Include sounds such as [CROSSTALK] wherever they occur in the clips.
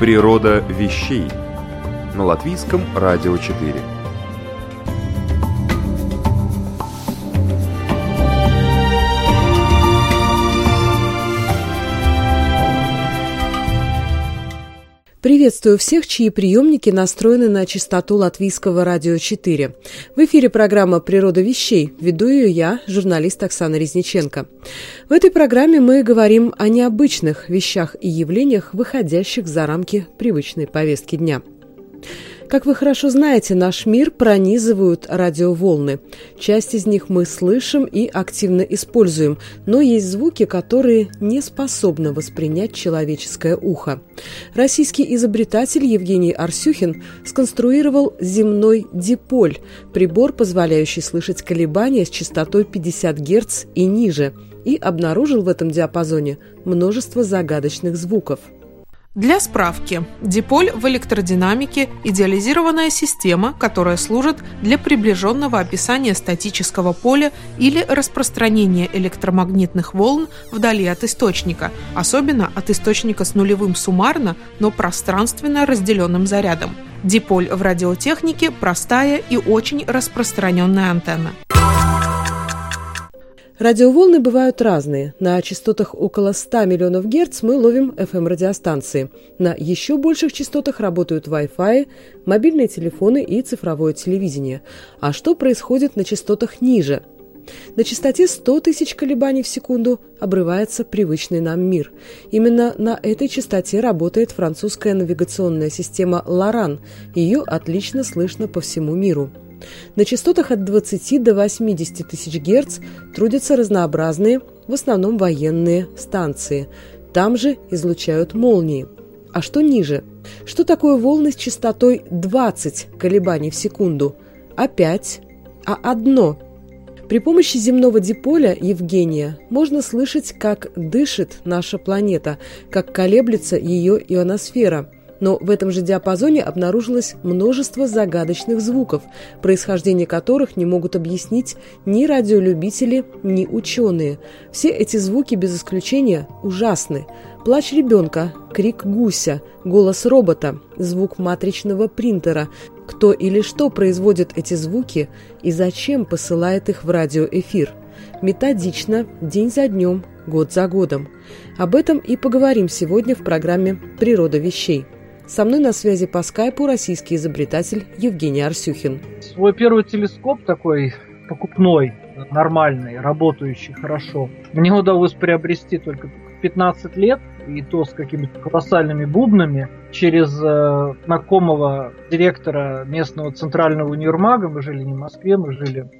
Природа вещей на латвийском радио 4. Приветствую всех, чьи приемники настроены на частоту латвийского радио 4. В эфире программа «Природа вещей». Веду ее я, журналист Оксана Резниченко. В этой программе мы говорим о необычных вещах и явлениях, выходящих за рамки привычной повестки дня. Как вы хорошо знаете, наш мир пронизывают радиоволны. Часть из них мы слышим и активно используем, но есть звуки, которые не способны воспринять человеческое ухо. Российский изобретатель Евгений Арсюхин сконструировал земной диполь – прибор, позволяющий слышать колебания с частотой 50 Гц и ниже, и обнаружил в этом диапазоне множество загадочных звуков – для справки, диполь в электродинамике – идеализированная система, которая служит для приближенного описания статического поля или распространения электромагнитных волн вдали от источника, особенно от источника с нулевым суммарно, но пространственно разделенным зарядом. Диполь в радиотехнике – простая и очень распространенная антенна. Радиоволны бывают разные. На частотах около 100 миллионов герц мы ловим FM-радиостанции. На еще больших частотах работают Wi-Fi, мобильные телефоны и цифровое телевидение. А что происходит на частотах ниже? На частоте 100 тысяч колебаний в секунду обрывается привычный нам мир. Именно на этой частоте работает французская навигационная система «Лоран». Ее отлично слышно по всему миру. На частотах от 20 до 80 тысяч Герц трудятся разнообразные, в основном военные, станции. Там же излучают молнии. А что ниже? Что такое волны с частотой 20 колебаний в секунду? Опять, а одно. При помощи земного диполя Евгения можно слышать, как дышит наша планета, как колеблется ее ионосфера – но в этом же диапазоне обнаружилось множество загадочных звуков, происхождение которых не могут объяснить ни радиолюбители, ни ученые. Все эти звуки без исключения ужасны. Плач ребенка, крик гуся, голос робота, звук матричного принтера. Кто или что производит эти звуки и зачем посылает их в радиоэфир? Методично, день за днем, год за годом. Об этом и поговорим сегодня в программе «Природа вещей». Со мной на связи по скайпу российский изобретатель Евгений Арсюхин. Свой первый телескоп такой покупной, нормальный, работающий хорошо, мне удалось приобрести только в 15 лет, и то с какими-то колоссальными бубнами, через э, знакомого директора местного центрального универмага, мы жили не в Москве, мы жили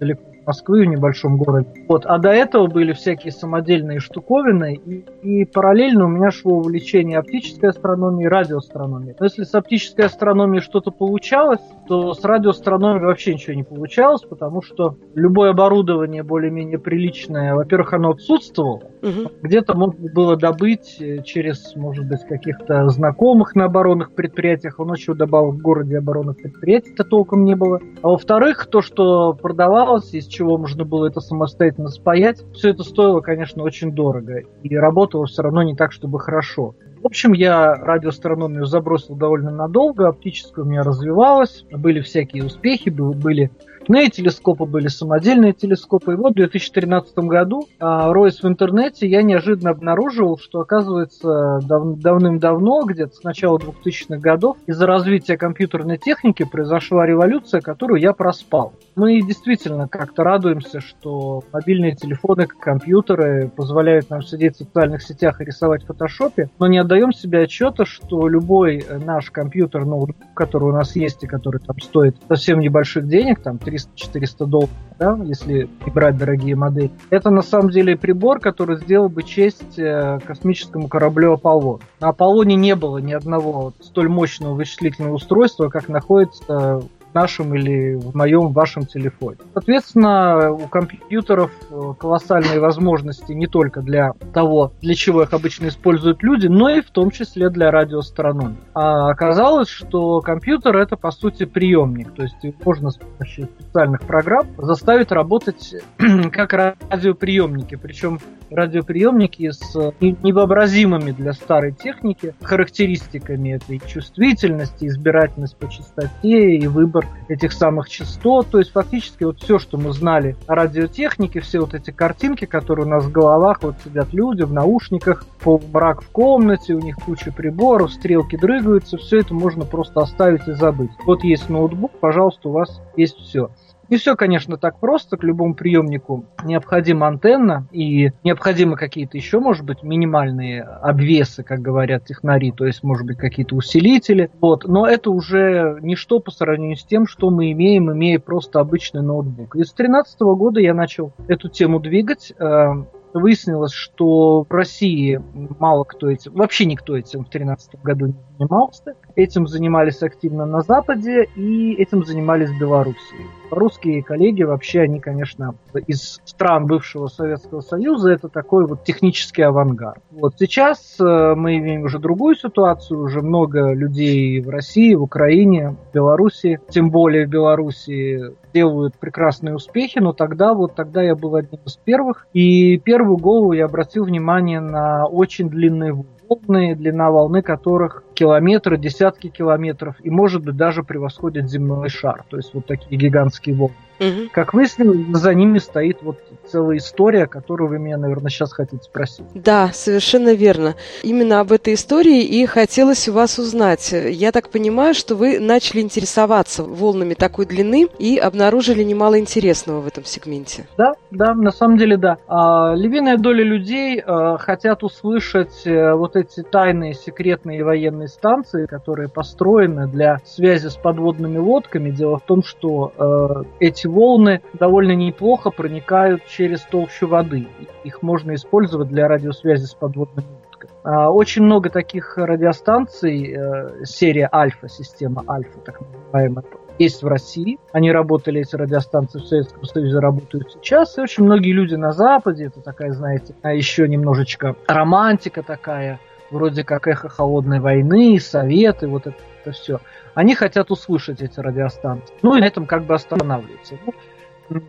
далеко Москвы, в небольшом городе. Вот. А до этого были всякие самодельные штуковины, и, и параллельно у меня шло увлечение оптической астрономией и радиоастрономией. Но если с оптической астрономией что-то получалось, то с радиоастрономией вообще ничего не получалось, потому что любое оборудование более-менее приличное, во-первых, оно отсутствовало, угу. где-то можно было добыть э, через, может быть, каких-то знакомых на оборонных предприятиях, он еще добавил в городе оборонных предприятий-то толком не было. А во-вторых, то, что продавалось, из чего можно было это самостоятельно спаять. Все это стоило, конечно, очень дорого. И работало все равно не так, чтобы хорошо. В общем, я радиоастрономию забросил довольно надолго, оптическая у меня развивалась, были всякие успехи, были Ручные телескопы были, самодельные телескопы. И вот в 2013 году, а, роясь в интернете, я неожиданно обнаружил, что, оказывается, дав- давным-давно, где-то с начала 2000-х годов, из-за развития компьютерной техники произошла революция, которую я проспал. Мы действительно как-то радуемся, что мобильные телефоны, компьютеры позволяют нам сидеть в социальных сетях и рисовать в фотошопе, но не отдаем себе отчета, что любой наш компьютер, ноутбук, который у нас есть и который там стоит совсем небольших денег, там 3 300-400 долларов, да, если брать дорогие модели. Это на самом деле прибор, который сделал бы честь э, космическому кораблю Аполлон. На Аполлоне не было ни одного столь мощного вычислительного устройства, как находится нашем или в моем, вашем телефоне. Соответственно, у компьютеров э, колоссальные возможности не только для того, для чего их обычно используют люди, но и в том числе для радиоастрономии. А оказалось, что компьютер это по сути приемник, то есть можно с помощью специальных программ заставить работать [CLEARS THROAT] как радиоприемники, причем радиоприемники с невообразимыми для старой техники характеристиками этой чувствительности, избирательность по частоте и выбор этих самых частот. То есть фактически вот все, что мы знали о радиотехнике, все вот эти картинки, которые у нас в головах, вот сидят люди в наушниках, полумрак в комнате, у них куча приборов, стрелки дрыгаются, все это можно просто оставить и забыть. Вот есть ноутбук, пожалуйста, у вас есть все. Не все, конечно, так просто. К любому приемнику необходима антенна и необходимы какие-то еще, может быть, минимальные обвесы, как говорят технари, то есть, может быть, какие-то усилители. Вот. Но это уже ничто по сравнению с тем, что мы имеем, имея просто обычный ноутбук. И с 2013 года я начал эту тему двигать. Э, выяснилось, что в России мало кто этим, вообще никто этим в 2013 году не занимался. Этим занимались активно на Западе и этим занимались в Белоруссии. Русские коллеги вообще, они, конечно, из стран бывшего Советского Союза, это такой вот технический авангард. Вот сейчас э, мы имеем уже другую ситуацию, уже много людей в России, в Украине, в Белоруссии, тем более в Белоруссии делают прекрасные успехи, но тогда вот тогда я был одним из первых, и первую голову я обратил внимание на очень длинные волны, длина волны которых километры, десятки километров, и, может быть, даже превосходят земной шар. То есть вот такие гигантские волны. Угу. Как выяснилось, за ними стоит вот целая история, которую вы меня, наверное, сейчас хотите спросить. Да, совершенно верно. Именно об этой истории и хотелось у вас узнать. Я так понимаю, что вы начали интересоваться волнами такой длины и обнаружили немало интересного в этом сегменте. Да, да, на самом деле да. А, львиная доля людей а, хотят услышать а, вот эти тайные, секретные военные станции, которые построены для связи с подводными лодками. Дело в том, что а, эти эти волны довольно неплохо проникают через толщу воды. Их можно использовать для радиосвязи с подводными лодками. А, очень много таких радиостанций, э, серия Альфа, система Альфа, так называемая, есть в России. Они работали, эти радиостанции в Советском Союзе работают сейчас. И очень многие люди на Западе, это такая, знаете, а еще немножечко романтика такая, вроде как эхо холодной войны, советы, вот это, это все они хотят услышать эти радиостанции. Ну и на этом как бы останавливаются. Ну,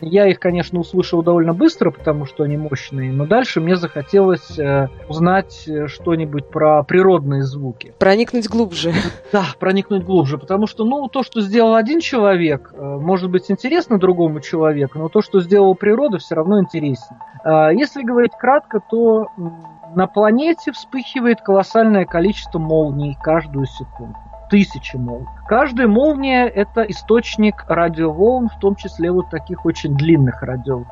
я их, конечно, услышал довольно быстро, потому что они мощные, но дальше мне захотелось э, узнать э, что-нибудь про природные звуки. Проникнуть глубже. Да, проникнуть глубже, потому что, ну, то, что сделал один человек, э, может быть интересно другому человеку, но то, что сделала природа, все равно интереснее. Э, если говорить кратко, то на планете вспыхивает колоссальное количество молний каждую секунду тысячи молний. Каждая молния – это источник радиоволн, в том числе вот таких очень длинных радиоволн.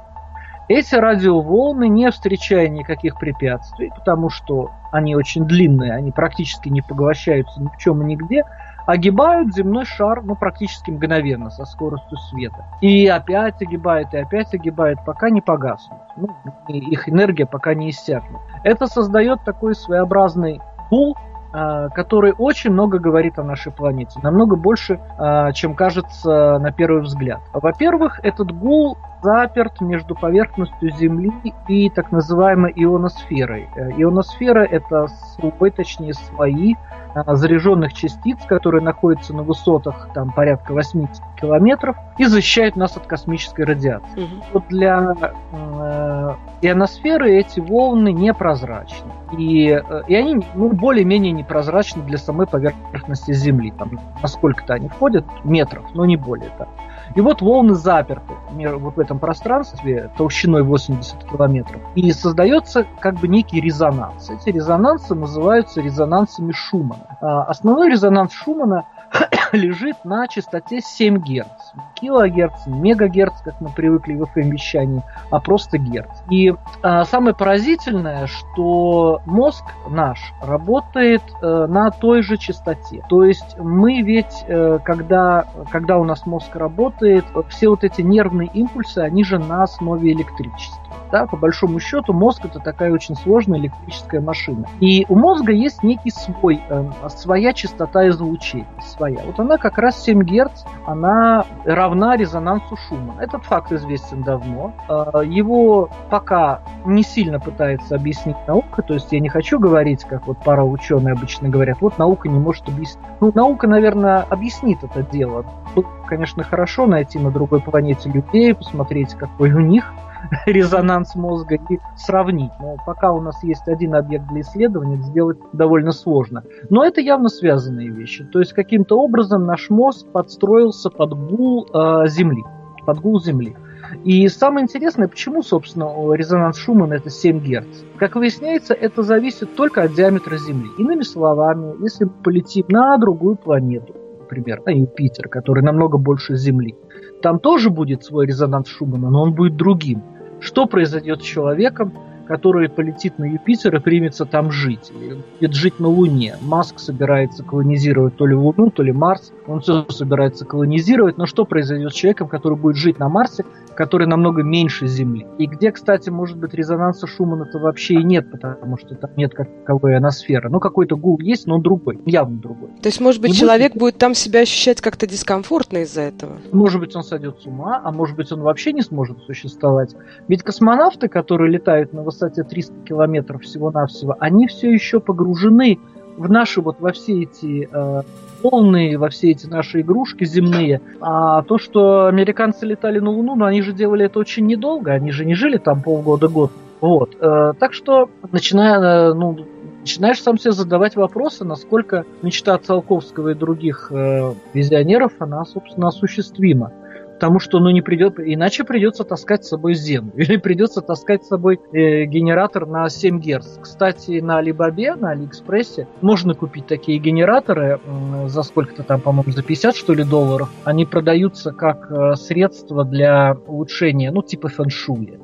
Эти радиоволны, не встречая никаких препятствий, потому что они очень длинные, они практически не поглощаются ни в чем и нигде, огибают земной шар ну, практически мгновенно, со скоростью света. И опять огибают, и опять огибают, пока не погаснут. Ну, их энергия пока не иссякнет. Это создает такой своеобразный пул который очень много говорит о нашей планете. Намного больше, а, чем кажется на первый взгляд. Во-первых, этот гул заперт между поверхностью Земли и так называемой ионосферой. Э, ионосфера – это слой, точнее слои а, заряженных частиц, которые находятся на высотах там, порядка 80 километров и защищают нас от космической радиации. Угу. Вот для э, ионосферы эти волны непрозрачны. И, э, и они ну, более-менее непрозрачны для самой поверхности Земли. Там, насколько-то они входят, метров, но не более того. И вот волны заперты вот в этом пространстве толщиной 80 километров. И создается как бы некий резонанс. Эти резонансы называются резонансами Шумана. А основной резонанс Шумана [COUGHS] лежит на частоте 7 Гц. Килогерц, мегагерц, как мы привыкли в FM-вещании, а просто герц. И а, самое поразительное, что мозг наш работает а, на той же частоте. То есть мы ведь, а, когда, когда у нас мозг работает, все вот эти нервные импульсы, они же на основе электричества. Да, по большому счету мозг это такая очень сложная электрическая машина. И у мозга есть некий свой, э, своя частота излучения, своя. Вот она как раз 7 Гц, она равна резонансу шума. Этот факт известен давно. Э, его пока не сильно пытается объяснить наука, то есть я не хочу говорить, как вот пара ученые обычно говорят, вот наука не может объяснить. Ну, наука, наверное, объяснит это дело. Было, конечно, хорошо найти на другой планете людей, посмотреть, какой у них [LAUGHS] резонанс мозга и сравнить. Но пока у нас есть один объект для исследования, это сделать довольно сложно. Но это явно связанные вещи. То есть каким-то образом наш мозг подстроился под гул э, Земли. Под гул Земли. И самое интересное, почему, собственно, резонанс Шумана это 7 Гц. Как выясняется, это зависит только от диаметра Земли. Иными словами, если полетим на другую планету, например, на Юпитер, который намного больше Земли, там тоже будет свой резонанс Шумана, но он будет другим. Что произойдет с человеком, который полетит на Юпитер и примется там жить. Или будет жить на Луне. Маск собирается колонизировать то ли Луну, то ли Марс. Он все собирается колонизировать. Но что произойдет с человеком, который будет жить на Марсе, который намного меньше Земли? И где, кстати, может быть, резонанса Шумана-то вообще и нет, потому что там нет как таковой аносферы. Ну, какой-то гул есть, но он другой, явно другой. То есть, может быть, не человек будет... будет там себя ощущать как-то дискомфортно из-за этого? Может быть, он сойдет с ума, а может быть, он вообще не сможет существовать. Ведь космонавты, которые летают на высоте 300 километров всего-навсего, они все еще погружены в наши вот во все эти э, волны, во все эти наши игрушки земные. А то, что американцы летали на Луну, ну они же делали это очень недолго, они же не жили там полгода-год. Вот. Э, так что, начиная, э, ну, начинаешь сам себе задавать вопросы, насколько мечта Циолковского и других э, визионеров, она, собственно, осуществима потому что ну не придет, иначе придется таскать с собой Зен, [LAUGHS] или придется таскать с собой э, генератор на 7 Гц. Кстати, на Алибабе, на Алиэкспрессе можно купить такие генераторы э, за сколько-то там, по-моему, за 50 что ли долларов. Они продаются как э, средство для улучшения, ну типа фэншуя.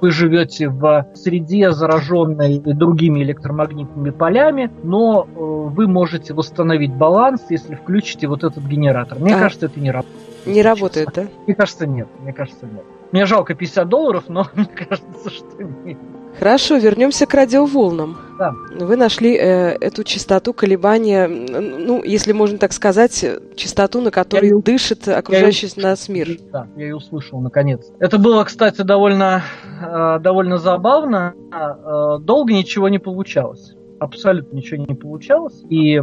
Вы живете в среде зараженной другими электромагнитными полями, но э, вы можете восстановить баланс, если включите вот этот генератор. Мне а. кажется, это не работает. Не работает, да? Мне кажется, нет. Мне кажется, нет. Мне жалко 50 долларов, но [LAUGHS] мне кажется, что нет. Хорошо, вернемся к радиоволнам. Да. Вы нашли э, эту частоту колебания, ну, если можно так сказать, частоту, на которой я дышит окружающий я нас мир. Да, я ее услышал, наконец. Это было, кстати, довольно, э, довольно забавно. Э, долго ничего не получалось абсолютно ничего не получалось. И э,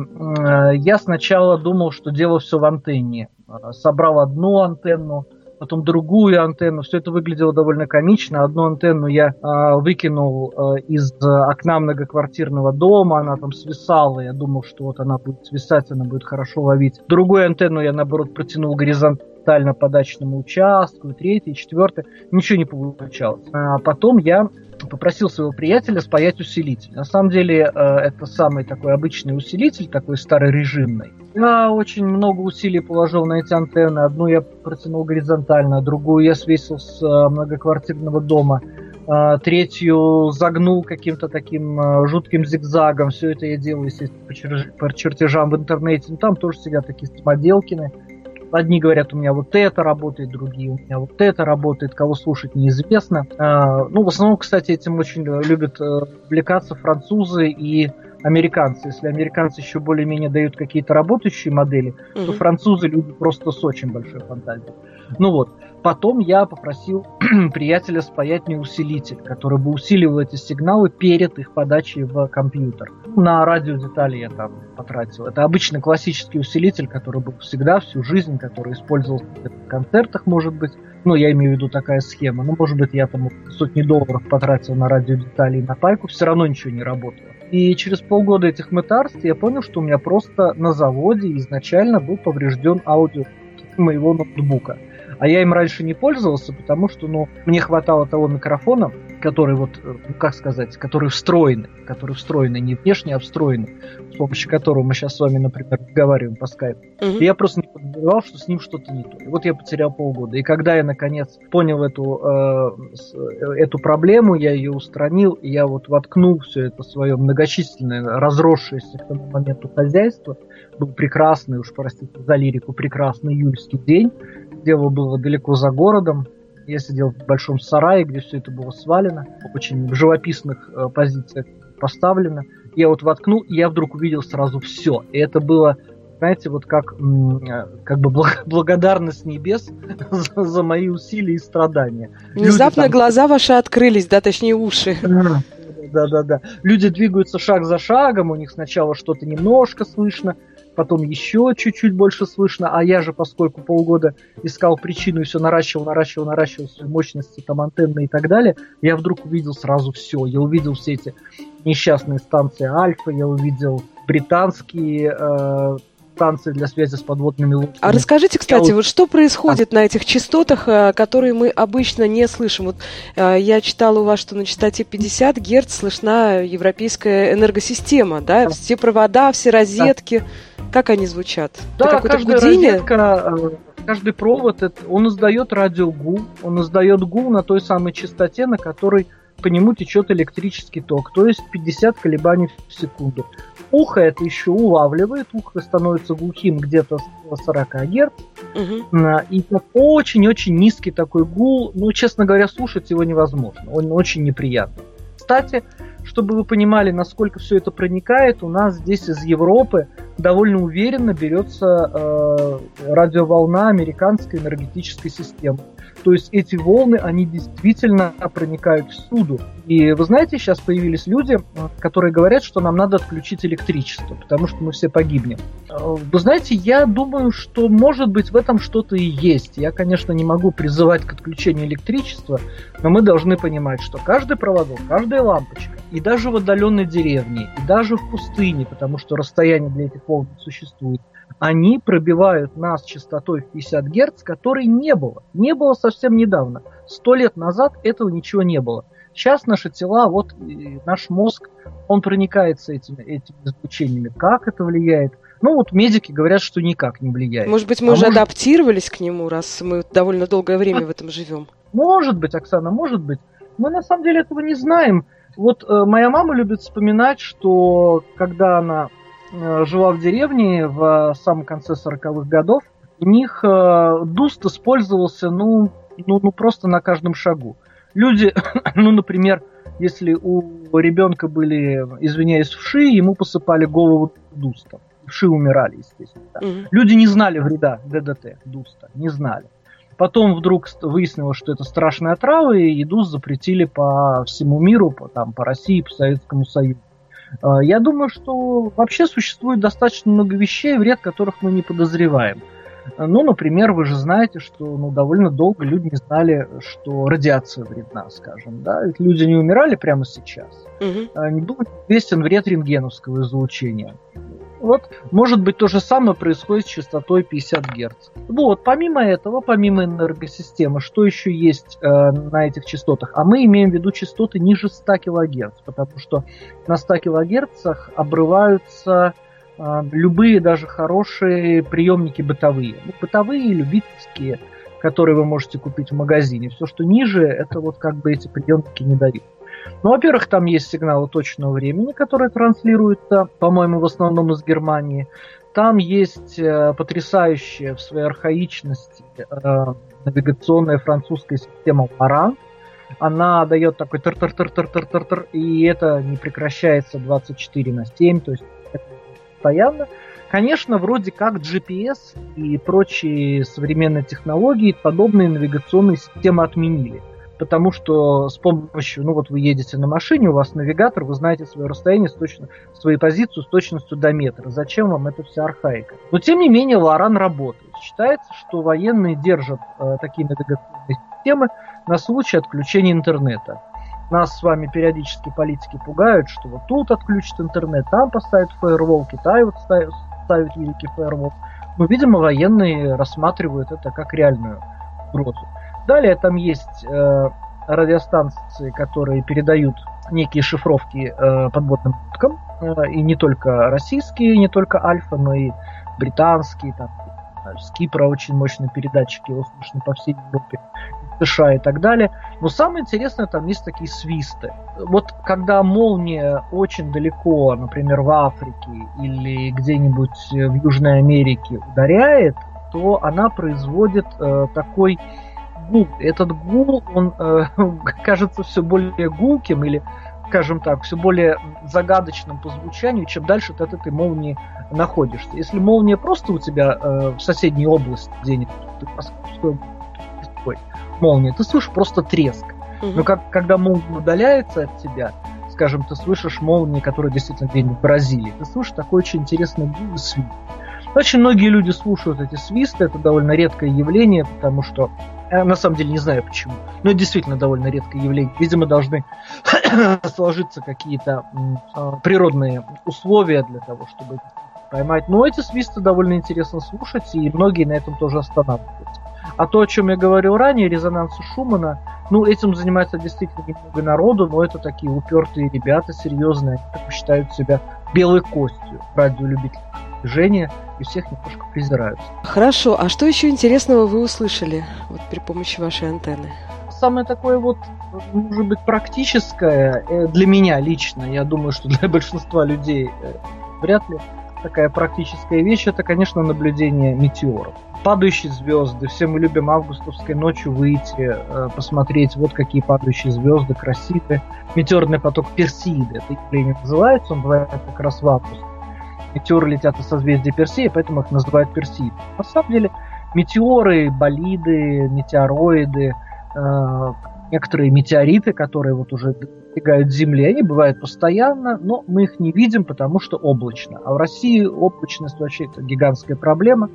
я сначала думал, что дело все в антенне. Э, собрал одну антенну, потом другую антенну. Все это выглядело довольно комично. Одну антенну я э, выкинул э, из окна многоквартирного дома, она там свисала. Я думал, что вот она будет свисать, она будет хорошо ловить. Другую антенну я, наоборот, протянул горизонтально по дачному участку, третий, четвертый. Ничего не получалось. А потом я попросил своего приятеля спаять усилитель. На самом деле э, это самый такой обычный усилитель, такой старый режимный. Я очень много усилий положил на эти антенны. Одну я протянул горизонтально, другую я свесил с э, многоквартирного дома, э, третью загнул каким-то таким жутким зигзагом. Все это я делаю, естественно, по чертежам в интернете. Ну, там тоже сидят такие самоделкины. Одни говорят, у меня вот это работает, другие, у меня вот это работает, кого слушать неизвестно. А, ну, в основном, кстати, этим очень любят э, увлекаться французы и американцы. Если американцы еще более-менее дают какие-то работающие модели, mm-hmm. то французы люди просто с очень большой фантазией. Ну вот. Потом я попросил [CLEARS THROAT] приятеля спаять усилитель, который бы усиливал эти сигналы перед их подачей в компьютер. На радио детали я там потратил. Это обычный классический усилитель, который был всегда, всю жизнь, который использовался в концертах, может быть. Ну, я имею в виду такая схема. Ну, может быть, я там сотни долларов потратил на радио детали и на пайку, все равно ничего не работало. И через полгода этих мытарств я понял, что у меня просто на заводе изначально был поврежден аудио моего ноутбука. А я им раньше не пользовался, потому что, ну, мне хватало того микрофона, который вот, э, ну, как сказать, который встроенный, который встроенный, не внешне, а встроенный, с помощью которого мы сейчас с вами, например, разговариваем по скайпу. Угу. И я просто не подозревал, что с ним что-то не то. И вот я потерял полгода. И когда я, наконец, понял эту, э, эту проблему, я ее устранил, и я вот воткнул все это свое многочисленное, разросшееся к тому моменту хозяйство, был прекрасный, уж простите за лирику, прекрасный июльский день. Дело было далеко за городом, я сидел в большом сарае, где все это было свалено, очень в живописных э, позициях поставлено. Я вот воткнул, и я вдруг увидел сразу все. И это было, знаете, вот как, э, как бы благодарность небес [LAUGHS] за, за мои усилия и страдания. Внезапно там... глаза ваши открылись, да, точнее уши. [LAUGHS] Да, да, да. Люди двигаются шаг за шагом, у них сначала что-то немножко слышно, потом еще чуть-чуть больше слышно, а я же, поскольку полгода искал причину и все наращивал, наращивал, наращивал свои мощности, там, антенны и так далее, я вдруг увидел сразу все. Я увидел все эти несчастные станции Альфа, я увидел британские э, станции для связи с подводными лодками. А расскажите, кстати, я... вот что происходит а... на этих частотах, э, которые мы обычно не слышим? Вот э, я читала у вас, что на частоте 50 Гц слышна европейская энергосистема, да? Все провода, все розетки. Да. Как они звучат? Да, это каждая гудение? розетка, э, каждый провод, он издает радиогул, он издает гул на той самой частоте, на которой по нему течет электрический ток, то есть 50 колебаний в секунду. Ухо это еще улавливает, ухо становится глухим где-то с 40 Гц, угу. и очень-очень низкий такой гул, ну, честно говоря, слушать его невозможно, он очень неприятный. Кстати, чтобы вы понимали, насколько все это проникает, у нас здесь из Европы довольно уверенно берется э, радиоволна американской энергетической системы. То есть эти волны, они действительно проникают всюду. И вы знаете, сейчас появились люди, которые говорят, что нам надо отключить электричество, потому что мы все погибнем. Вы знаете, я думаю, что может быть в этом что-то и есть. Я, конечно, не могу призывать к отключению электричества, но мы должны понимать, что каждый проводок, каждая лампочка, и даже в отдаленной деревне, и даже в пустыне, потому что расстояние для этих волн существует, они пробивают нас частотой в 50 Гц, которой не было. Не было совсем недавно. Сто лет назад этого ничего не было. Сейчас наши тела, вот наш мозг, он проникается этими, этими излучениями. Как это влияет? Ну вот медики говорят, что никак не влияет. Может быть, мы а уже может... адаптировались к нему, раз мы довольно долгое время в этом живем? Может быть, Оксана, может быть. Мы на самом деле этого не знаем. Вот э, моя мама любит вспоминать, что когда она жила в деревне в самом конце 40-х годов, у них э, дуст использовался, ну, ну, ну, просто на каждом шагу. Люди, [COUGHS] ну, например, если у ребенка были, извиняюсь, вши, ему посыпали голову дустом. Вши умирали, естественно. Mm-hmm. Люди не знали вреда ДДТ, дуста, не знали. Потом вдруг выяснилось, что это страшная отрава, и дуст запретили по всему миру, по, там, по России, по Советскому Союзу. А, я думаю, что вообще существует достаточно много вещей, вред которых мы не подозреваем. Ну, например, вы же знаете, что ну, довольно долго люди не знали, что радиация вредна, скажем. Да? Ведь люди не умирали прямо сейчас. Угу. Не был известен вред рентгеновского излучения. Вот, может быть, то же самое происходит с частотой 50 Гц. Вот, помимо этого, помимо энергосистемы, что еще есть э, на этих частотах? А мы имеем в виду частоты ниже 100 кГц, потому что на 100 кГц обрываются э, любые даже хорошие приемники бытовые. Ну, бытовые, любительские, которые вы можете купить в магазине. Все, что ниже, это вот как бы эти приемники не дают. Ну, во-первых, там есть сигналы точного времени, которые транслируются, по-моему, в основном из Германии. Там есть э, потрясающая в своей архаичности э, навигационная французская система Варан. Она дает такой тыр-тыр-тыр-тыр-тыр-тыр, и это не прекращается 24 на 7, то есть это постоянно. Конечно, вроде как GPS и прочие современные технологии подобные навигационные системы отменили потому что с помощью, ну вот вы едете на машине, у вас навигатор, вы знаете свое расстояние, с точно, свою позицию с точностью до метра. Зачем вам эта вся архаика? Но тем не менее Лоран работает. Считается, что военные держат э, такие навигационные системы на случай отключения интернета. Нас с вами периодически политики пугают, что вот тут отключат интернет, там поставят фаервол, Китай вот ставит, ставит великий фаервол. Но, видимо, военные рассматривают это как реальную угрозу. Далее там есть э, радиостанции, которые передают некие шифровки э, подводным лодкам, э, и не только российские, не только Альфа, но и британские, там, с Кипра очень мощные передатчики, его слышно по всей Европе, США и так далее. Но самое интересное, там есть такие свисты. Вот когда молния очень далеко, например, в Африке или где-нибудь в Южной Америке ударяет, то она производит э, такой гул. Этот гул, он э, [LAUGHS] кажется все более гулким или скажем так, все более загадочным по звучанию, чем дальше ты от этой молнии находишься. Если молния просто у тебя э, в соседней области где-нибудь, ты молния, ты слышишь просто треск. Угу. Но как, когда молния удаляется от тебя, скажем, ты слышишь молнии, которые действительно где-нибудь в Бразилии, ты слышишь такой очень интересный гул и свист. Очень многие люди слушают эти свисты, это довольно редкое явление, потому что я на самом деле не знаю почему, но это действительно довольно редкое явление. Видимо, должны [COUGHS] сложиться какие-то э, природные условия для того, чтобы поймать. Но эти свисты довольно интересно слушать, и многие на этом тоже останавливаются. А то, о чем я говорил ранее, резонансы Шумана, ну, этим занимается действительно немного народу, но это такие упертые ребята, серьезные, они считают себя белой костью радиолюбителей движения и всех немножко презирают. Хорошо, а что еще интересного вы услышали вот при помощи вашей антенны? Самое такое вот, может быть, практическое э, для меня лично, я думаю, что для [LAUGHS] большинства людей э, вряд ли такая практическая вещь, это, конечно, наблюдение метеоров. Падающие звезды, все мы любим августовской ночью выйти, э, посмотреть, вот какие падающие звезды, красивые. Метеорный поток Персииды, это явление называется, он бывает как раз в августе метеоры летят из созвездия Персея, поэтому их называют Персеидами. На самом деле метеоры, болиды, метеороиды, э, некоторые метеориты, которые вот уже достигают Земли, они бывают постоянно, но мы их не видим, потому что облачно. А в России облачность вообще это гигантская проблема.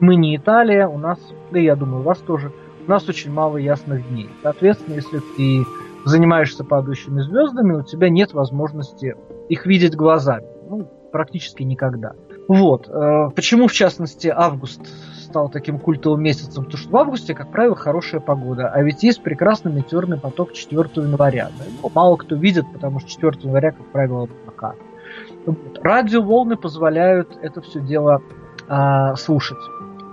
Мы не Италия, у нас, да я думаю, у вас тоже, у нас очень мало ясных дней. Соответственно, если ты занимаешься падающими звездами, у тебя нет возможности их видеть глазами. Ну, практически никогда. Вот. Э, почему, в частности, август стал таким культовым месяцем? Потому что в августе, как правило, хорошая погода. А ведь есть прекрасный метеорный поток 4 января. Ну, мало кто видит, потому что 4 января, как правило. Вот. Радиоволны позволяют это все дело а, слушать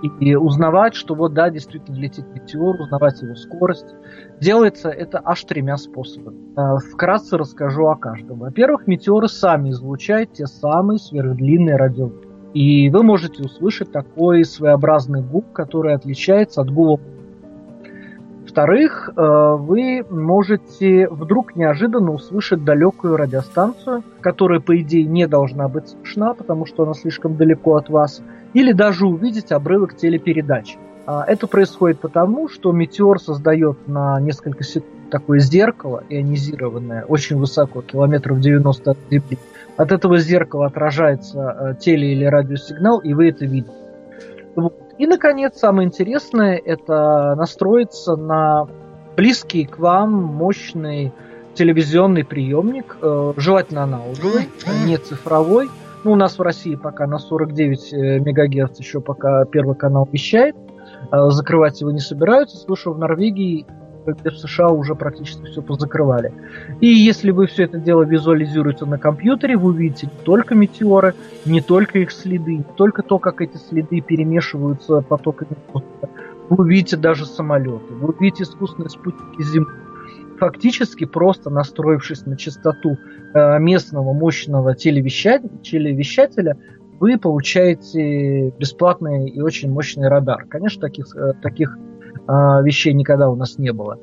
и узнавать, что вот да, действительно летит метеор, узнавать его скорость. Делается это аж тремя способами. Э, вкратце расскажу о каждом. Во-первых, метеоры сами излучают те самые сверхдлинные радиоволны. И вы можете услышать такой своеобразный гул, который отличается от гула. Во-вторых, э, вы можете вдруг неожиданно услышать далекую радиостанцию, которая, по идее, не должна быть слышна, потому что она слишком далеко от вас – или даже увидеть обрывок телепередачи. А, это происходит потому, что метеор создает на несколько секунд такое зеркало ионизированное, очень высоко, километров 90 от Земли. От этого зеркала отражается э, теле- или радиосигнал, и вы это видите. И, наконец, самое интересное – это настроиться на близкий к вам мощный телевизионный приемник, э, желательно аналоговый, не цифровой – ну, у нас в России пока на 49 э, мегагерц еще пока первый канал вещает. А закрывать его не собираются. Слушаю, в Норвегии где в США уже практически все позакрывали. И если вы все это дело визуализируете на компьютере, вы увидите не только метеоры, не только их следы, не только то, как эти следы перемешиваются потоками воздуха. Вы увидите даже самолеты, вы увидите искусственные спутники Земли фактически просто настроившись на частоту э, местного мощного телевещателя, вы получаете бесплатный и очень мощный радар. Конечно, таких, э, таких вещей никогда у нас не было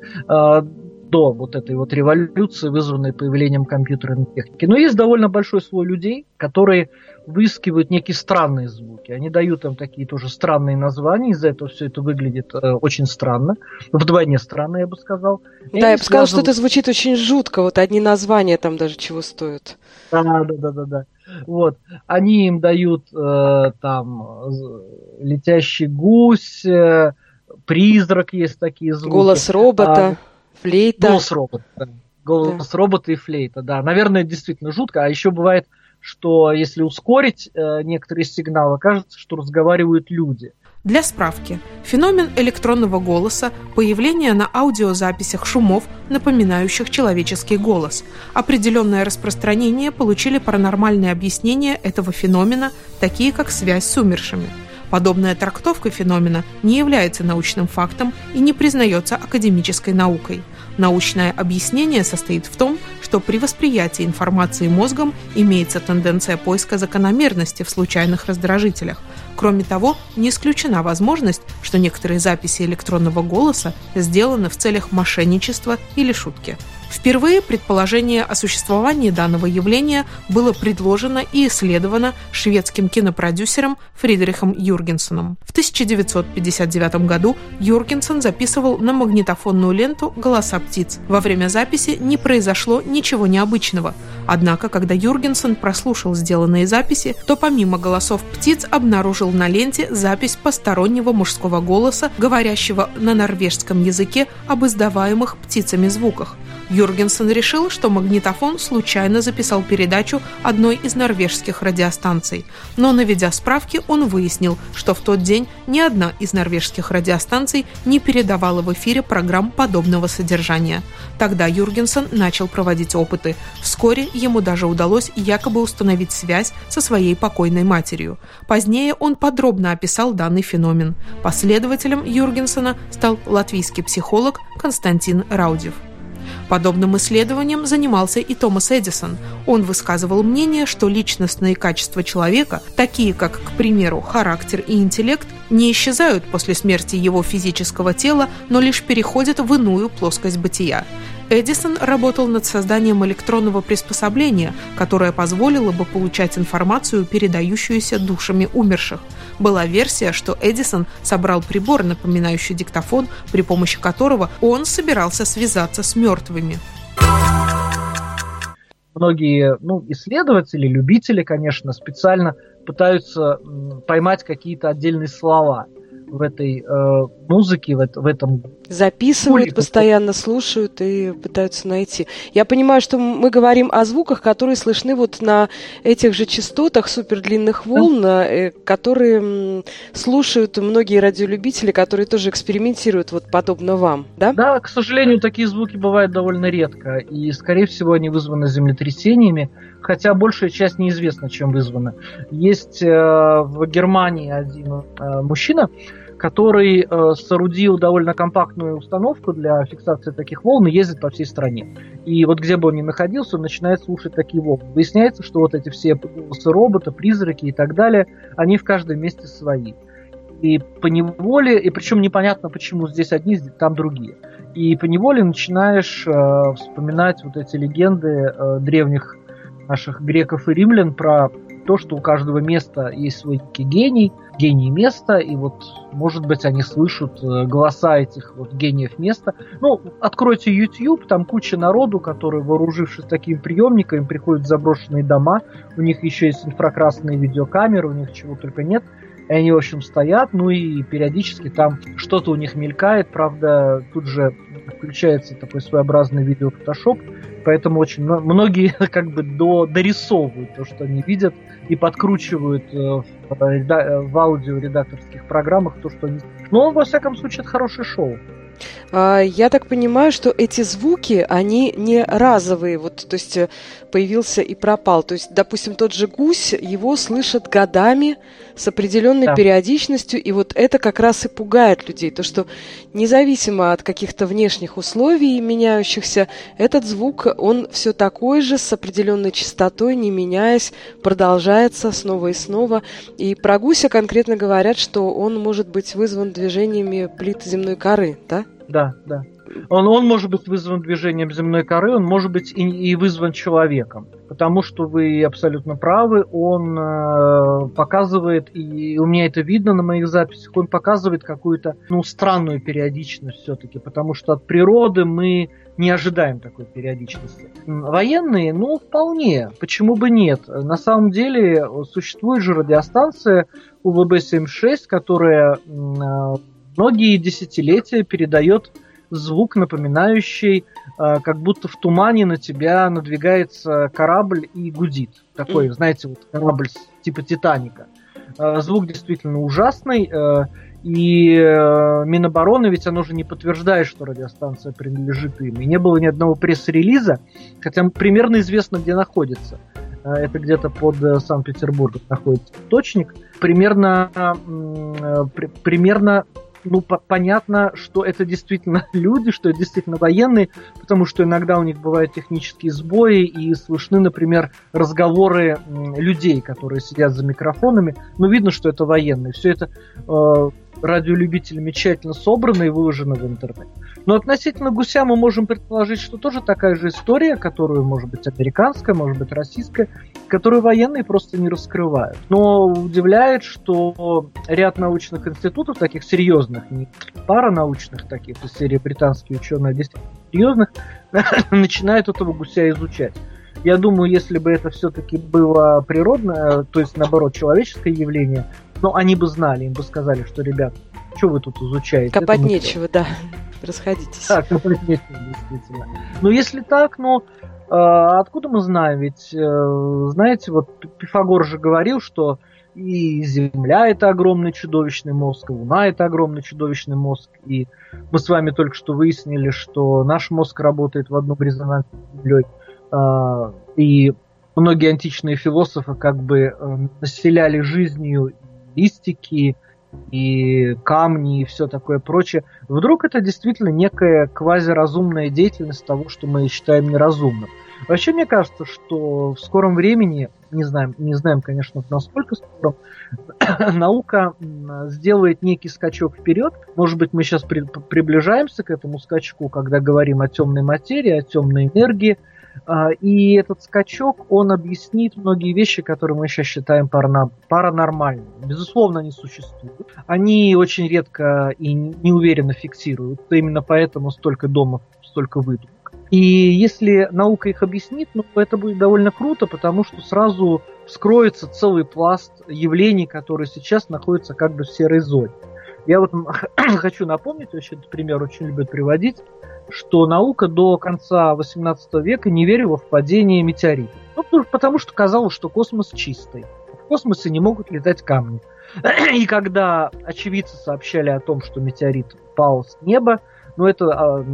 до вот этой вот революции, вызванной появлением компьютерной техники. Но есть довольно большой слой людей, которые выискивают некие странные звуки. Они дают им такие тоже странные названия, из-за этого все это выглядит э, очень странно. Вдвойне странно, я бы сказал. И да, я бы сказал, что это звучит очень жутко. Вот одни названия там даже чего стоят. Да, да, да, да, да. Вот. Они им дают э, там летящий гусь, э, призрак есть такие звуки. Голос робота. А, Флейта. Голос робота. Да. Голос да. робота и флейта, да. Наверное, действительно жутко. А еще бывает, что если ускорить э, некоторые сигналы, кажется, что разговаривают люди. Для справки, феномен электронного голоса – появление на аудиозаписях шумов, напоминающих человеческий голос. Определенное распространение получили паранормальные объяснения этого феномена, такие как связь с умершими. Подобная трактовка феномена не является научным фактом и не признается академической наукой. Научное объяснение состоит в том, что при восприятии информации мозгом имеется тенденция поиска закономерности в случайных раздражителях. Кроме того, не исключена возможность, что некоторые записи электронного голоса сделаны в целях мошенничества или шутки. Впервые предположение о существовании данного явления было предложено и исследовано шведским кинопродюсером Фридрихом Юргенсоном. В 1959 году Юргенсон записывал на магнитофонную ленту голоса птиц. Во время записи не произошло ничего необычного. Однако, когда Юргенсон прослушал сделанные записи, то помимо голосов птиц обнаружил на ленте запись постороннего мужского голоса, говорящего на норвежском языке об издаваемых птицами звуках. Юргенсен решил, что магнитофон случайно записал передачу одной из норвежских радиостанций. Но, наведя справки, он выяснил, что в тот день ни одна из норвежских радиостанций не передавала в эфире программ подобного содержания. Тогда Юргенсен начал проводить опыты. Вскоре ему даже удалось якобы установить связь со своей покойной матерью. Позднее он подробно описал данный феномен. Последователем Юргенсена стал латвийский психолог Константин Раудев. Подобным исследованием занимался и Томас Эдисон. Он высказывал мнение, что личностные качества человека, такие как, к примеру, характер и интеллект, не исчезают после смерти его физического тела, но лишь переходят в иную плоскость бытия. Эдисон работал над созданием электронного приспособления, которое позволило бы получать информацию, передающуюся душами умерших. Была версия, что Эдисон собрал прибор, напоминающий диктофон, при помощи которого он собирался связаться с мертвыми. Многие ну, исследователи, любители, конечно, специально пытаются поймать какие-то отдельные слова – в этой э, музыке, в, в этом... Записывают, Кулику. постоянно слушают и пытаются найти. Я понимаю, что мы говорим о звуках, которые слышны вот на этих же частотах супердлинных волн, да. Э, которые слушают многие радиолюбители, которые тоже экспериментируют вот подобно вам, да? Да, к сожалению, такие звуки бывают довольно редко, и, скорее всего, они вызваны землетрясениями, хотя большая часть неизвестна, чем вызвана. Есть э, в Германии один э, мужчина, который э, соорудил довольно компактную установку для фиксации таких волн и ездит по всей стране. И вот где бы он ни находился, он начинает слушать такие волны. Выясняется, что вот эти все голосы робота, призраки и так далее, они в каждом месте свои. И по неволе, и причем непонятно, почему здесь одни, там другие. И по неволе начинаешь э, вспоминать вот эти легенды э, древних наших греков и римлян про то, что у каждого места есть свой гений, гений места, и вот, может быть, они слышат э, голоса этих вот гениев места. Ну, откройте YouTube, там куча народу, которые, вооружившись такими приемниками, приходят в заброшенные дома, у них еще есть инфракрасные видеокамеры, у них чего только нет, и они, в общем, стоят, ну и периодически там что-то у них мелькает, правда, тут же включается такой своеобразный видеофотошоп, поэтому очень многие [LAUGHS] как бы до, дорисовывают то, что они видят, и подкручивают э, в, э, в аудиоредакторских программах то, что они... Но, во всяком случае, это хорошее шоу. А, я так понимаю, что эти звуки, они не разовые, вот, то есть э, появился и пропал. То есть, допустим, тот же гусь, его слышат годами с определенной да. периодичностью, и вот это как раз и пугает людей, то что независимо от каких-то внешних условий меняющихся, этот звук, он все такой же, с определенной частотой, не меняясь, продолжается снова и снова. И про гуся конкретно говорят, что он может быть вызван движениями плит земной коры, да? Да, да. Он, он может быть вызван движением земной коры, он может быть и, и вызван человеком. Потому что вы абсолютно правы, он э, показывает, и у меня это видно на моих записях, он показывает какую-то ну, странную периодичность все-таки, потому что от природы мы не ожидаем такой периодичности. Военные, ну, вполне. Почему бы нет? На самом деле существует же радиостанция УВБ-76, которая э, многие десятилетия передает звук, напоминающий, э, как будто в тумане на тебя надвигается корабль и гудит. Такой, знаете, вот корабль типа Титаника. звук действительно ужасный. И Минобороны, ведь оно же не подтверждает, что радиостанция принадлежит им. И не было ни одного пресс-релиза, хотя примерно известно, где находится. Это где-то под Санкт-Петербургом находится точник. Примерно, примерно ну, по понятно, что это действительно [LAUGHS] люди, что это действительно военные, потому что иногда у них бывают технические сбои и слышны, например, разговоры людей, которые сидят за микрофонами. Ну, видно, что это военные. Все это э, радиолюбителями тщательно собрано и выложено в интернете. Но относительно гуся мы можем предположить, что тоже такая же история, которую, может быть, американская, может быть, российская, которую военные просто не раскрывают. Но удивляет, что ряд научных институтов, таких серьезных, не пара научных таких, из серии британские ученые, а действительно серьезных, [LAUGHS] начинают этого гуся изучать. Я думаю, если бы это все-таки было природное, то есть наоборот человеческое явление, но они бы знали, им бы сказали, что, ребят, что вы тут изучаете? Копать нечего, да. [LAUGHS] Расходитесь. Да, копать нечего, действительно. Но если так, ну, э, откуда мы знаем? Ведь, э, знаете, вот Пифагор же говорил, что и Земля это огромный чудовищный мозг, и Луна это огромный чудовищный мозг. И мы с вами только что выяснили, что наш мозг работает в одном резонансе с Землей. Э, и многие античные философы как бы э, населяли жизнью листики, и камни, и все такое прочее. Вдруг это действительно некая квазиразумная деятельность того, что мы считаем неразумным. Вообще, мне кажется, что в скором времени, не знаем, не знаем, конечно, насколько скоро, [COUGHS] наука сделает некий скачок вперед. Может быть, мы сейчас при, приближаемся к этому скачку, когда говорим о темной материи, о темной энергии, и этот скачок, он объяснит многие вещи, которые мы сейчас считаем паранормальными. Безусловно, они существуют. Они очень редко и неуверенно фиксируют. Именно поэтому столько домов, столько выдумок. И если наука их объяснит, ну, это будет довольно круто, потому что сразу вскроется целый пласт явлений, которые сейчас находятся как бы в серой зоне. Я вот [CLEARS THROAT] хочу напомнить, вообще этот пример очень любят приводить, что наука до конца 18 века не верила в падение метеоритов. Ну, потому что казалось, что космос чистый. В космосе не могут летать камни. [CLEARS THROAT] И когда очевидцы сообщали о том, что метеорит пал с неба, ну, это а,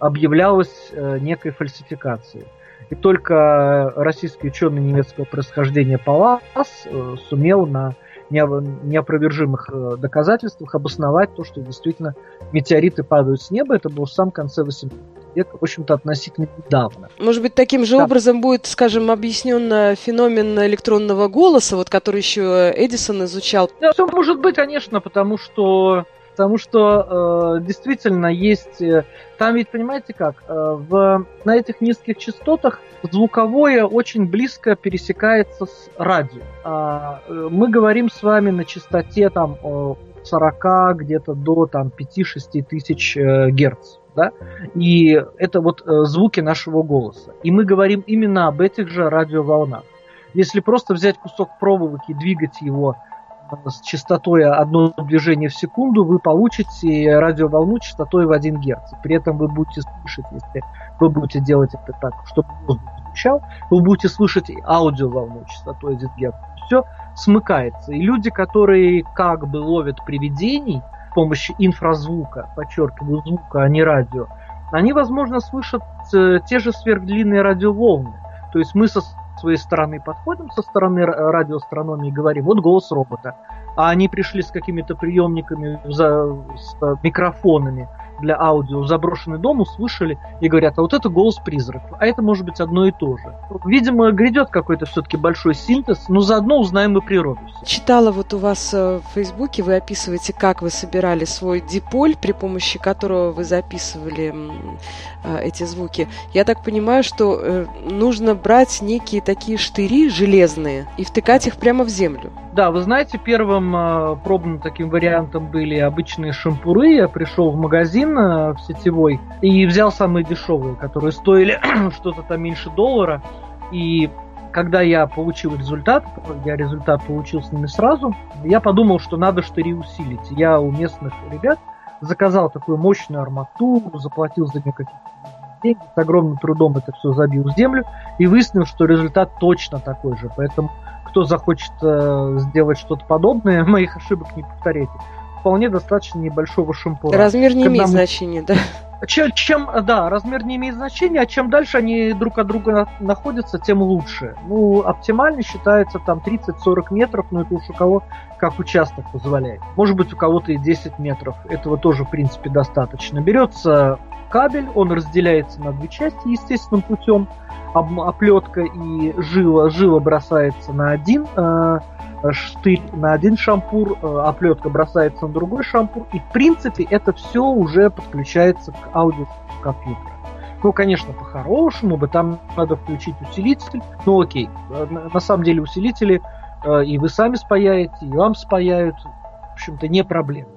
объявлялось э, некой фальсификацией. И только российский ученый немецкого происхождения Палас э, сумел на неопровержимых э, доказательствах обосновать то, что действительно метеориты падают с неба. Это было в самом конце 18 века, в общем-то, относительно недавно. Может быть, таким же да. образом будет, скажем, объяснен феномен электронного голоса, вот который еще Эдисон изучал? Да, все может быть, конечно, потому что потому что э, действительно есть... Э, там ведь, понимаете как, э, в, на этих низких частотах звуковое очень близко пересекается с радио. А, э, мы говорим с вами на частоте там 40 где-то до там 5-6 тысяч э, герц. Да? И это вот э, звуки нашего голоса. И мы говорим именно об этих же радиоволнах. Если просто взять кусок проволоки и двигать его с частотой одно движение в секунду, вы получите радиоволну частотой в 1 Гц. При этом вы будете слышать, если вы будете делать это так, чтобы воздух звучал, вы будете слышать аудиоволну частотой 1 Гц. Все смыкается. И люди, которые как бы ловят привидений с помощью инфразвука, подчеркиваю, звука, а не радио, они, возможно, слышат э, те же сверхдлинные радиоволны. То есть мы со своей стороны подходим со стороны радиоастрономии говорим, вот голос робота. А они пришли с какими-то приемниками, за, с микрофонами для аудио заброшенный дом, услышали и говорят, а вот это голос призраков, а это может быть одно и то же. Видимо, грядет какой-то все-таки большой синтез, но заодно узнаем и природу. Читала вот у вас э, в Фейсбуке, вы описываете, как вы собирали свой диполь, при помощи которого вы записывали э, эти звуки. Я так понимаю, что э, нужно брать некие такие штыри железные и втыкать их прямо в землю. Да, вы знаете, первым пробным таким вариантом были обычные шампуры. Я пришел в магазин э, в сетевой и взял самые дешевые, которые стоили [CLEARS THROAT] что-то там меньше доллара. И когда я получил результат, я результат получил с ними сразу, я подумал, что надо штыри усилить. Я у местных ребят заказал такую мощную арматуру, заплатил за нее какие-то деньги, с огромным трудом это все забил в землю и выяснил, что результат точно такой же. Поэтому кто захочет э, сделать что-то подобное, [LAUGHS] моих ошибок не повторяйте. Вполне достаточно небольшого шампура. Размер не Когда имеет мы... значения, да? Чем, чем, да, размер не имеет значения, а чем дальше они друг от друга находятся, тем лучше. Ну, оптимально считается там 30-40 метров, но это уж у кого как участок позволяет. Может быть, у кого-то и 10 метров. Этого тоже, в принципе, достаточно. Берется кабель, он разделяется на две части естественным путем. Оплетка и жила. Жила бросается на один э, штырь, на один шампур, э, оплетка бросается на другой шампур. И, в принципе, это все уже подключается к аудио компьютеру. Ну, конечно, по-хорошему бы там надо включить усилитель. Ну, окей. На, на самом деле усилители э, и вы сами спаяете, и вам спаяют. В общем-то, не проблема.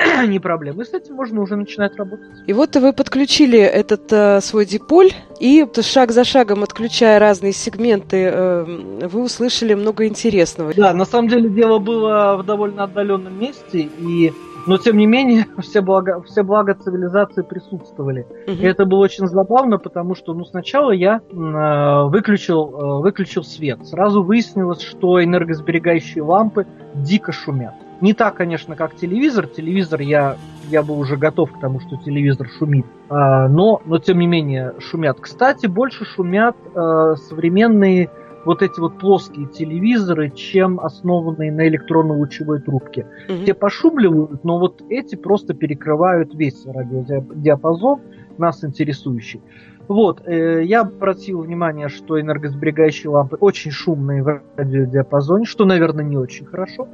[CLEARS THROAT] не проблема. И с этим можно уже начинать работать. И вот вы подключили этот э, свой диполь, и шаг за шагом, отключая разные сегменты, э, вы услышали много интересного. Да, на самом деле дело было в довольно отдаленном месте, и но тем не менее [LAUGHS] все блага, все блага цивилизации присутствовали. Угу. И это было очень забавно, потому что ну, сначала я э, выключил, э, выключил свет. Сразу выяснилось, что энергосберегающие лампы дико шумят. Не так, конечно, как телевизор. Телевизор я, я был уже готов к тому, что телевизор шумит. А, но, но тем не менее шумят. Кстати, больше шумят а, современные вот эти вот плоские телевизоры, чем основанные на электронно-лучевой трубке. Угу. Те пошумливают, но вот эти просто перекрывают весь радиодиапазон, нас интересующий. Вот, э, я обратил внимание, что энергосберегающие лампы очень шумные в радиодиапазоне, что, наверное, не очень хорошо.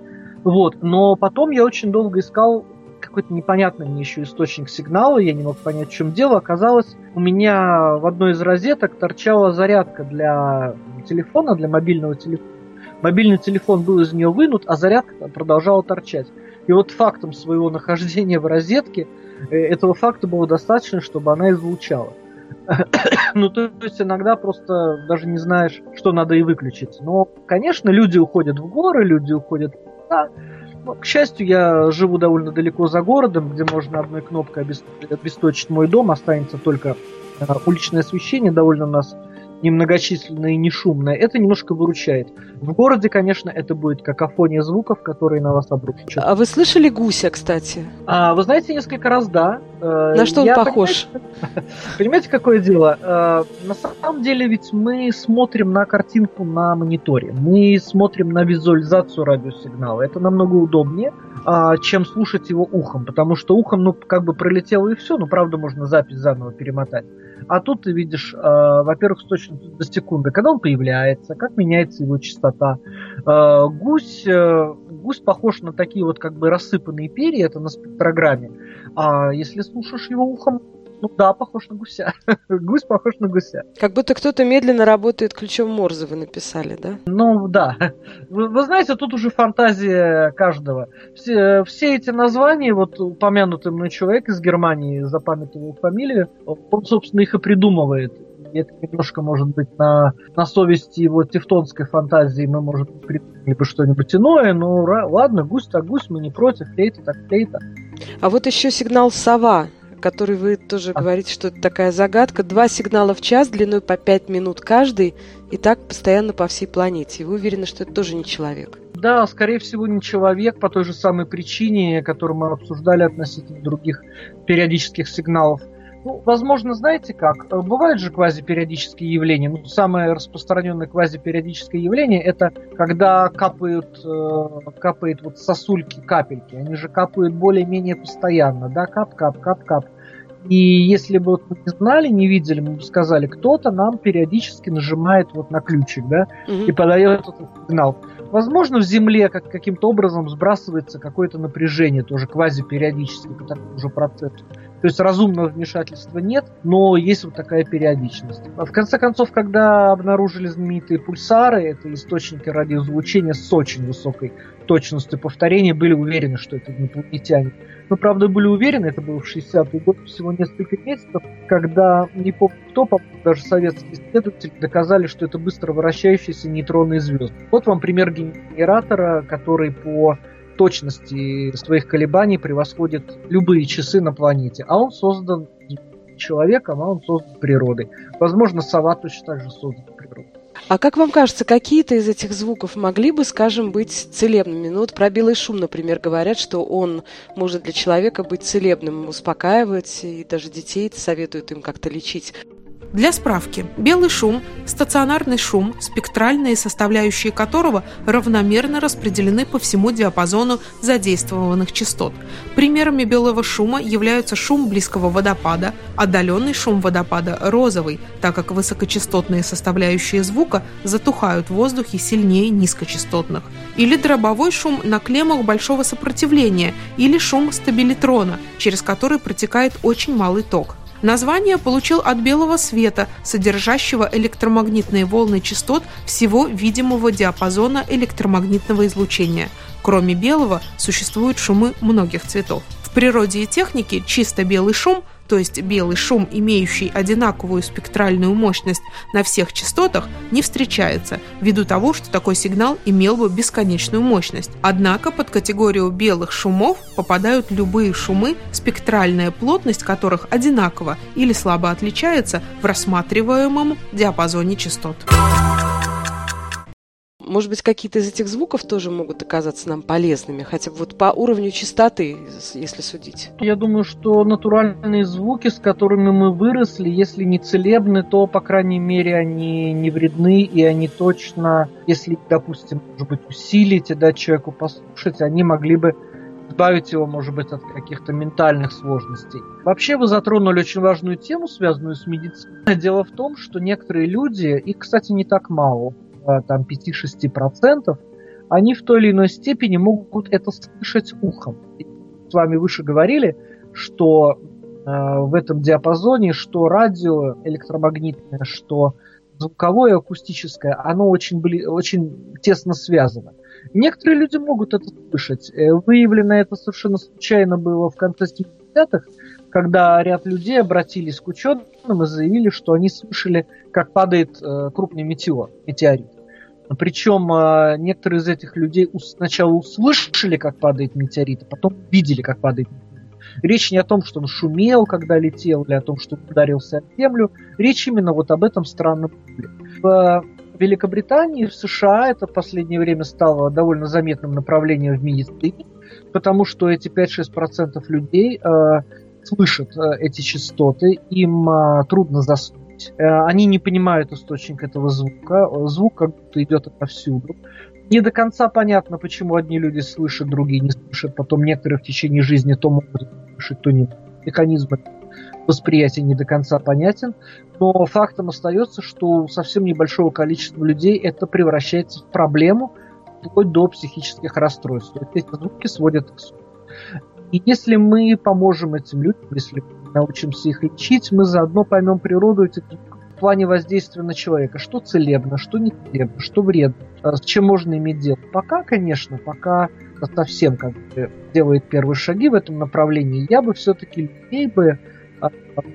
Вот. Но потом я очень долго искал какой-то непонятный мне еще источник сигнала, я не мог понять, в чем дело. Оказалось, у меня в одной из розеток торчала зарядка для телефона, для мобильного телефона. Мобильный телефон был из нее вынут, а зарядка продолжала торчать. И вот фактом своего [LAUGHS] нахождения в розетке э, этого факта было достаточно, чтобы она излучала. [COUGHS] ну, то есть иногда просто даже не знаешь, что надо и выключить. Но, конечно, люди уходят в горы, люди уходят да. Но, к счастью, я живу довольно далеко за городом, где можно одной кнопкой обесточить мой дом, останется только э, уличное освещение, довольно у нас немногочисленное и не шумное, это немножко выручает. В городе, конечно, это будет какофония звуков, которые на вас обрушатся. А вы слышали гуся, кстати? А, вы знаете, несколько раз да. Э, на что он Я, похож? Понимаете, [LAUGHS] понимаете, какое дело? Э, на самом деле ведь мы смотрим на картинку на мониторе. Мы смотрим на визуализацию радиосигнала. Это намного удобнее, а, чем слушать его ухом. Потому что ухом, ну, как бы пролетело и все, но правда можно запись заново перемотать. А тут ты видишь, э, во-первых, с точностью до секунды, когда он появляется, как меняется его частота. Э, гусь, э, гусь похож на такие вот как бы рассыпанные перья, это на спектрограмме. А если слушаешь его ухом, ну да, похож на гуся. [LAUGHS] Гусь похож на гуся. Как будто кто-то медленно работает ключом Морзе, вы написали, да? Ну да. Вы, вы знаете, тут уже фантазия каждого. Все, все эти названия, вот упомянутый мной человек из Германии запамятовал фамилию, он, собственно, их и придумывает. Это немножко, может быть, на, на совести его тевтонской фантазии мы, может быть, придумали бы что-нибудь иное, но ладно, гусь так гусь, мы не против, флейта так флейта. А вот еще сигнал «сова» который вы тоже а. говорите, что это такая загадка. Два сигнала в час длиной по 5 минут каждый, и так постоянно по всей планете. И вы уверены, что это тоже не человек? Да, скорее всего, не человек по той же самой причине, которую мы обсуждали относительно других периодических сигналов. Ну, возможно, знаете как? Бывают же квазипериодические явления. Ну, самое распространенное квазипериодическое явление это когда капают, э, капает вот сосульки, капельки. Они же капают более-менее постоянно, да, кап-кап, кап-кап. И если бы вот мы не знали, не видели, мы бы сказали, кто-то нам периодически нажимает вот на ключик, да, угу. и подает этот сигнал. Возможно, в Земле как, каким-то образом сбрасывается какое-то напряжение, тоже квазипериодически по такому же. То есть разумного вмешательства нет, но есть вот такая периодичность. А в конце концов, когда обнаружили знаменитые пульсары, это источники радиозвучения с очень высокой точностью повторения, были уверены, что это инопланетяне. Но, правда, были уверены, это было в 60-е годы, всего несколько месяцев, когда не помню кто, даже советские исследователи доказали, что это быстро вращающиеся нейтронные звезды. Вот вам пример генератора, который по точности своих колебаний превосходит любые часы на планете. А он создан человеком, а он создан природой. Возможно, сова точно так же создан природой. А как вам кажется, какие-то из этих звуков могли бы, скажем, быть целебными? Ну вот про белый шум, например, говорят, что он может для человека быть целебным, успокаивать, и даже детей советуют им как-то лечить. Для справки, белый шум – стационарный шум, спектральные составляющие которого равномерно распределены по всему диапазону задействованных частот. Примерами белого шума являются шум близкого водопада, отдаленный шум водопада – розовый, так как высокочастотные составляющие звука затухают в воздухе сильнее низкочастотных, или дробовой шум на клеммах большого сопротивления, или шум стабилитрона, через который протекает очень малый ток. Название получил от белого света, содержащего электромагнитные волны частот всего видимого диапазона электромагнитного излучения. Кроме белого, существуют шумы многих цветов. В природе и технике чисто белый шум – то есть белый шум, имеющий одинаковую спектральную мощность на всех частотах, не встречается, ввиду того, что такой сигнал имел бы бесконечную мощность. Однако под категорию белых шумов попадают любые шумы, спектральная плотность которых одинакова или слабо отличается в рассматриваемом диапазоне частот. Может быть, какие-то из этих звуков тоже могут оказаться нам полезными, хотя бы вот по уровню частоты, если судить. Я думаю, что натуральные звуки, с которыми мы выросли, если не целебны, то, по крайней мере, они не вредны, и они точно, если, допустим, может быть, усилить и дать человеку послушать, они могли бы избавить его, может быть, от каких-то ментальных сложностей. Вообще вы затронули очень важную тему, связанную с медициной. Дело в том, что некоторые люди, их, кстати, не так мало, там 5-6%, они в той или иной степени могут это слышать ухом. С вами выше говорили, что э, в этом диапазоне, что радио электромагнитное, что звуковое, акустическое, оно очень, бли, очень тесно связано. Некоторые люди могут это слышать. Э, выявлено это совершенно случайно было в конце 70-х, когда ряд людей обратились к ученым и заявили, что они слышали, как падает э, крупный метеор, метеорит. Причем э, некоторые из этих людей сначала услышали, как падает метеорит, а потом видели, как падает метеорит. Речь не о том, что он шумел, когда летел, или о том, что ударился о землю. Речь именно вот об этом странном. В Великобритании, в США это в последнее время стало довольно заметным направлением в медицине, потому что эти 5-6% людей э, слышат э, эти частоты, им э, трудно заснуть они не понимают источник этого звука. Звук как будто идет отовсюду. Не до конца понятно, почему одни люди слышат, другие не слышат. Потом некоторые в течение жизни то могут слышать, то не. Механизм восприятия не до конца понятен. Но фактом остается, что у совсем небольшого количества людей это превращается в проблему вплоть до психических расстройств. Эти звуки сводят к. И если мы поможем этим людям, если научимся их лечить, мы заодно поймем природу этих в плане воздействия на человека. Что целебно, что не целебно, что вредно, а с чем можно иметь дело. Пока, конечно, пока совсем как бы делает первые шаги в этом направлении, я бы все-таки людей бы а,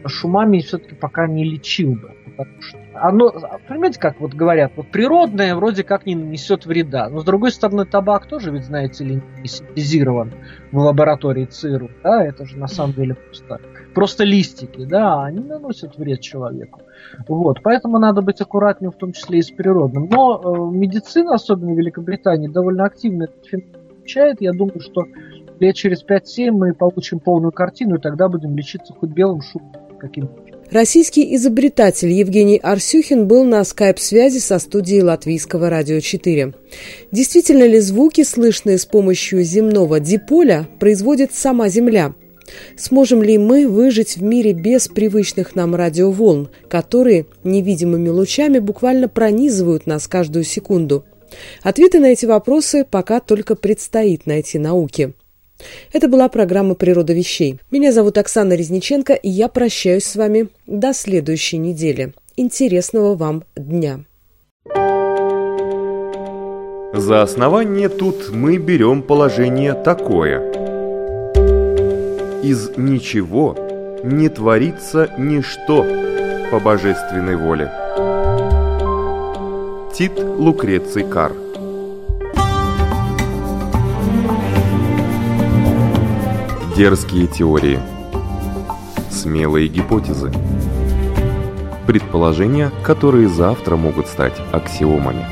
шумами все-таки пока не лечил бы. Потому что оно, понимаете, как вот говорят, вот природное вроде как не нанесет вреда. Но с другой стороны, табак тоже, ведь знаете ли, не синтезирован в лаборатории ЦИРУ. Да, это же на самом деле просто, просто листики, да, они наносят вред человеку. Вот, поэтому надо быть аккуратнее, в том числе и с природным. Но э, медицина, особенно в Великобритании, довольно активно этот феномен изучает. Я думаю, что лет через 5-7 мы получим полную картину, и тогда будем лечиться хоть белым шумом каким-то. Российский изобретатель Евгений Арсюхин был на скайп-связи со студией Латвийского радио 4. Действительно ли звуки, слышные с помощью земного диполя, производит сама Земля? Сможем ли мы выжить в мире без привычных нам радиоволн, которые невидимыми лучами буквально пронизывают нас каждую секунду? Ответы на эти вопросы пока только предстоит найти науке. Это была программа «Природа вещей». Меня зовут Оксана Резниченко, и я прощаюсь с вами до следующей недели. Интересного вам дня! За основание тут мы берем положение такое. Из ничего не творится ничто по божественной воле. Тит Лукреций Кар Дерзкие теории. Смелые гипотезы. Предположения, которые завтра могут стать аксиомами.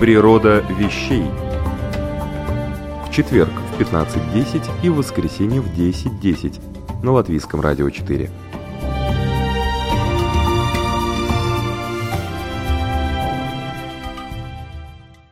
Природа вещей. В четверг в 15.10 и в воскресенье в 10.10 на Латвийском радио 4.